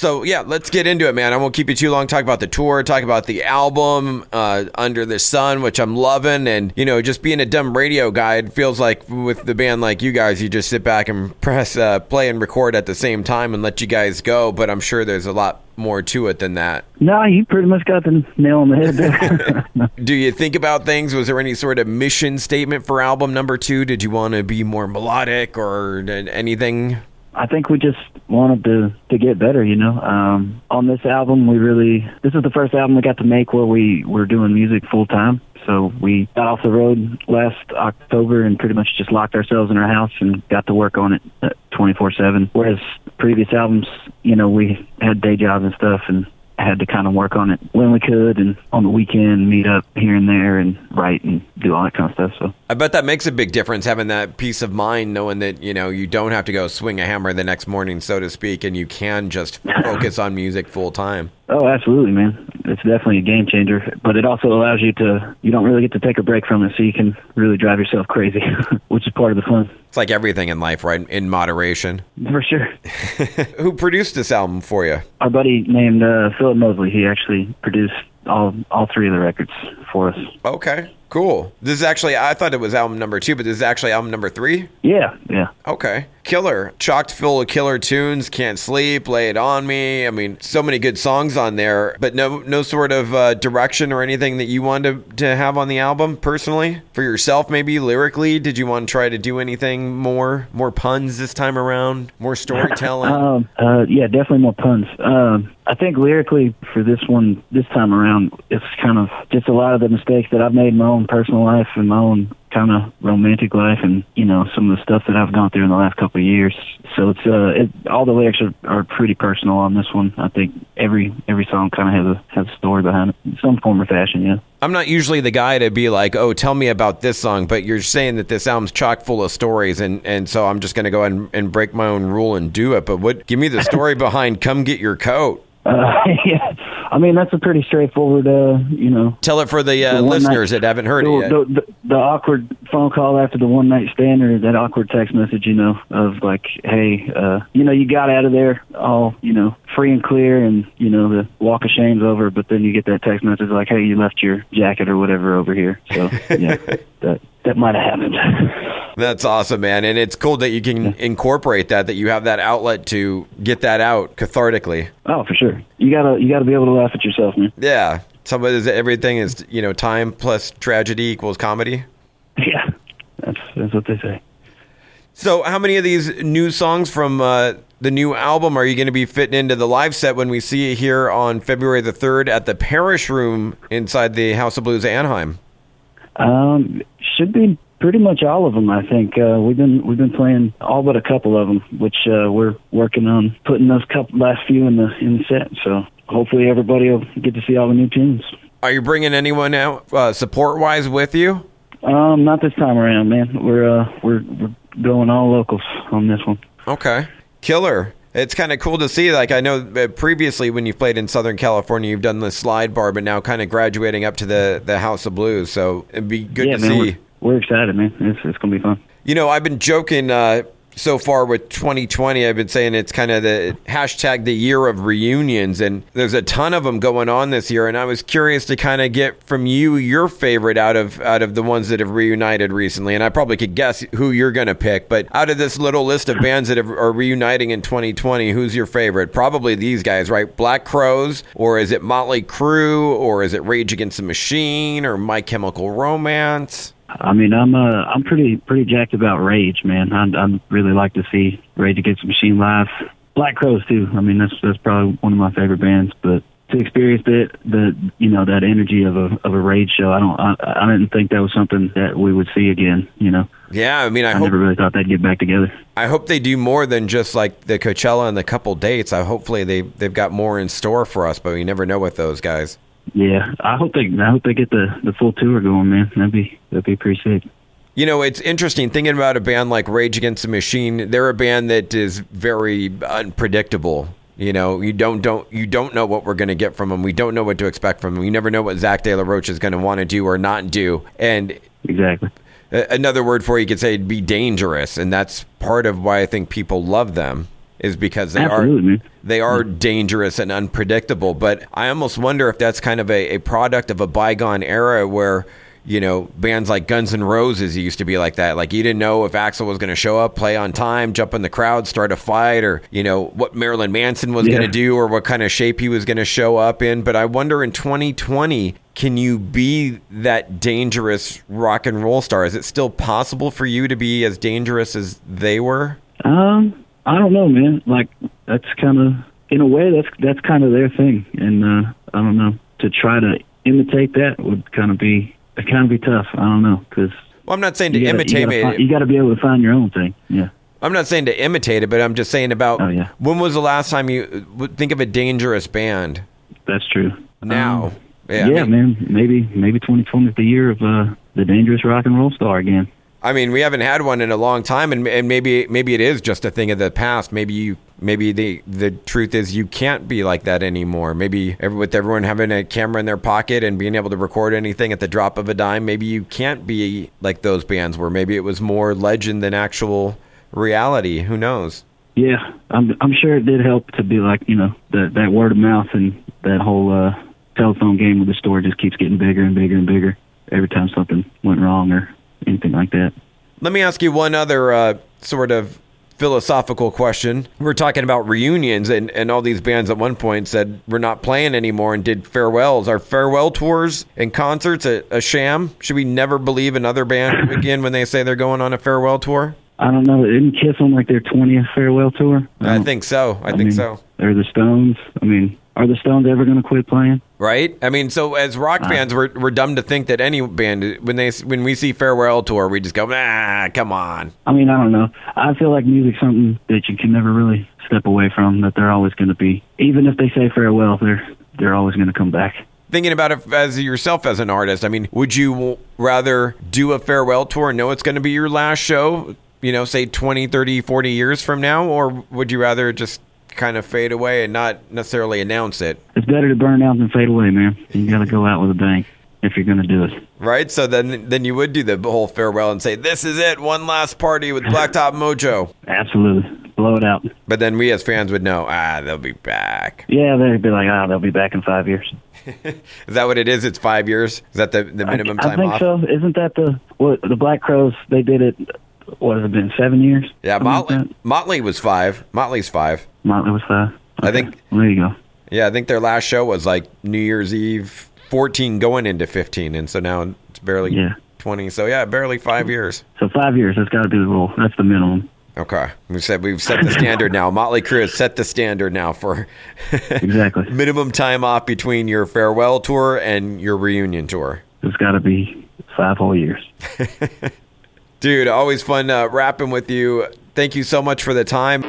So yeah, let's get into it, man. I won't keep you too long. Talk about the tour, talk about the album, uh, Under the Sun, which I'm loving, and you know, just being a dumb radio guy, it feels like with the band like you guys, you just sit back and press uh, play and record at the same time and let you guys go. But I'm sure there's a lot more to it than that. No, you pretty much got the nail on the head there. Do you think about things? Was there any sort of mission statement for album number two? Did you want to be more melodic or anything? I think we just wanted to to get better, you know. Um, on this album, we really this is the first album we got to make where we were doing music full time. So we got off the road last October and pretty much just locked ourselves in our house and got to work on it 24/7. Whereas previous albums, you know, we had day jobs and stuff and had to kind of work on it when we could and on the weekend meet up here and there and write and do all that kind of stuff. So I bet that makes a big difference having that peace of mind knowing that, you know, you don't have to go swing a hammer the next morning, so to speak, and you can just focus on music full time. Oh, absolutely, man. It's definitely a game changer, but it also allows you to, you don't really get to take a break from it, so you can really drive yourself crazy, which is part of the fun. It's like everything in life, right? In moderation. For sure. Who produced this album for you? Our buddy named uh, Philip Mosley. He actually produced all all three of the records for us. Okay. Cool. This is actually, I thought it was album number two, but this is actually album number three? Yeah, yeah. Okay. Killer. Chocked full of killer tunes. Can't sleep. Lay it on me. I mean, so many good songs on there, but no no sort of uh, direction or anything that you wanted to, to have on the album personally? For yourself, maybe lyrically? Did you want to try to do anything more? More puns this time around? More storytelling? um, uh, yeah, definitely more puns. Um, I think lyrically for this one, this time around, it's kind of just a lot of the mistakes that I've made in my own personal life and my own kind of romantic life and you know some of the stuff that I've gone through in the last couple of years. So it's uh, it, all the lyrics are, are pretty personal on this one. I think every every song kind of has a has a story behind it, in some form or fashion. Yeah. I'm not usually the guy to be like, oh, tell me about this song, but you're saying that this album's chock full of stories, and, and so I'm just going to go ahead and, and break my own rule and do it. But what? Give me the story behind "Come Get Your Coat." Uh, yeah, I mean that's a pretty straightforward, uh, you know. Tell it for the, uh, The listeners night- that haven't heard the, it yet. The, the, the awkward phone call after the one night stand or that awkward text message, you know, of like, hey, uh, you know, you got out of there all, you know, free and clear and, you know, the walk of shame's over, but then you get that text message like, hey, you left your jacket or whatever over here. So, yeah, that, that might have happened. That's awesome, man, and it's cool that you can incorporate that, that you have that outlet to get that out cathartically. oh, for sure. You gotta, you gotta be able to laugh at yourself, man. Yeah, somebody is everything is you know time plus tragedy equals comedy. Yeah, that's, that's what they say. So, how many of these new songs from uh, the new album are you going to be fitting into the live set when we see you here on February the third at the Parish Room inside the House of Blues Anaheim? Um, should be pretty much all of them. I think uh, we've been we've been playing all but a couple of them, which uh, we're working on putting those couple last few in the in the set. So hopefully everybody will get to see all the new tunes. Are you bringing anyone out uh, support wise with you? Um, not this time around, man. We're uh, we're we're going all locals on this one. Okay. Killer. It's kind of cool to see. Like, I know uh, previously when you've played in Southern California, you've done the slide bar, but now kind of graduating up to the, the House of Blues. So it'd be good yeah, to man, see. We're, excited, man. It's it's gonna be fun. You know, I've been joking uh, so far with 2020. I've been saying it's kind of the hashtag the year of reunions, and there's a ton of them going on this year. And I was curious to kind of get from you your favorite out of out of the ones that have reunited recently. And I probably could guess who you're going to pick, but out of this little list of bands that have, are reuniting in 2020, who's your favorite? Probably these guys, right? Black Crowes, or is it Motley Crue, or is it Rage Against the Machine, or My Chemical Romance? I mean, I'm uh, I'm pretty pretty jacked about Rage, man. I I really like to see Rage Against the Machine live. Black Crowes too. I mean, that's that's probably one of my favorite bands. But to experience that the you know that energy of a of a Rage show, I don't I, I didn't think that was something that we would see again. You know, Yeah, I mean, I, I hope never really thought they'd get back together. I hope they do more than just like the Coachella and the couple dates. I hopefully they they've got more in store for us, but we never know with those guys. Yeah, I hope they I hope they get the the full tour going, man. That'd be that'd be pretty sick. You know, it's interesting thinking about a band like Rage Against the Machine. They're a band that is very unpredictable. You know, you don't don't you don't know what we're going to get from them. We don't know what to expect from them. You never know what Zach De La Rocha is going to want to do or not do. And Exactly. another word for it, you could say be dangerous, and that's part of why I think people love them. Is because they Absolutely, are they are dangerous and unpredictable. But I almost wonder if that's kind of a, a product of a bygone era where you know bands like Guns N' Roses used to be like that. Like you didn't know if Axl was going to show up, play on time, jump in the crowd, start a fight, or you know what Marilyn Manson was going to do or what kind of shape he was going to show up in. But I wonder in 2020. Can you be that dangerous rock and roll star? Is it still possible for you to be as dangerous as they were? Um, I don't know, man. Like that's kind of, in a way, that's that's kind of their thing, and uh, I don't know. To try to imitate that would kind of be, it kind of be tough. I don't know because Well, I'm not saying to gotta, imitate you me. gotta, find, you gotta be able to find your own thing. Yeah. I'm not saying to imitate it, but I'm just saying about Oh, yeah. when was the last time you think of a dangerous band? That's true. Now, Um, yeah, yeah, I mean, man. Maybe maybe 2020 is the year of uh, the dangerous rock and roll star again. I mean, we haven't had one in a long time, and, and maybe maybe it is just a thing of the past. Maybe you maybe the the truth is you can't be like that anymore. Maybe every, with everyone having a camera in their pocket and being able to record anything at the drop of a dime, maybe you can't be like those bands where maybe it was more legend than actual reality. Who knows? Yeah, I'm I'm sure it did help to be like you know that that word of mouth and that whole uh, telephone game with the store just keeps getting bigger and bigger and bigger every time something went wrong or anything like that. Let me ask you one other uh, sort of philosophical question. We're talking about reunions, and, and all these bands at one point said we're not playing anymore and did farewells. Are farewell tours and concerts a, a sham? Should we never believe another band again when they say they're going on a farewell tour? I don't know. Didn't Kiss on like their 20th farewell tour? I don't- think so. I, think mean, so. Are the Stones. I mean, are the Stones ever going to quit playing? Right? I mean, so as rock fans, we're, we're dumb to think that any band when they when we see farewell tour, we just go, ah, come on. I mean, I don't know. I feel like music's something that you can never really step away from. That they're always going to be, even if they say farewell, they're they're always going to come back. thinking about it as yourself as an artist, I mean, would you rather do a farewell tour and know it's going to be your last show, you know, say 20, 30, 40 years from now? Or would you rather just kind of fade away and not necessarily announce it? It's better to burn out than fade away, man. You got to go out with a bang if you're going to do it. Right? So then then you would do the whole farewell and say, this is it, one last party with Blacktop Mojo. Absolutely, blow it out. But then we as fans would know, ah, they'll be back. Yeah, they'd be like, ah, they'll be back in five years. Is that what it is? It's five years? Is that the, the minimum I, time I think off? so. Isn't that the what the Black Crowes? They did it. What has it been? Seven years? Yeah, Something like Motley was five. Motley's five. Motley was five. I think- Well, there you go. Yeah, I think their last show was like New Year's Eve 14 going into 15 and so now it's barely Yeah. 20. So yeah, barely 5 years. So five years. That's got to be the rule. That's the minimum. Okay. We said we've set the standard now. Motley Crue has set the standard now for Exactly. minimum time off between your farewell tour and your reunion tour. It's got to be five whole years. Dude, always fun uh, rapping with you. Thank you so much for the time.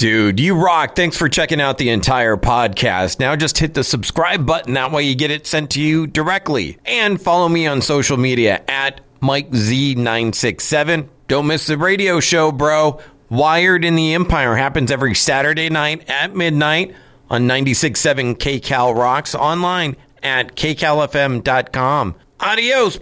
Dude, you rock. Thanks for checking out the entire podcast. Now just hit the subscribe button. That way you get it sent to you directly. And follow me on social media at MikeZ967. Don't miss the radio show, bro. Wired in the Empire happens every Saturday night at midnight on 96.7 KCal Rocks online at kcalfm.com. Adios.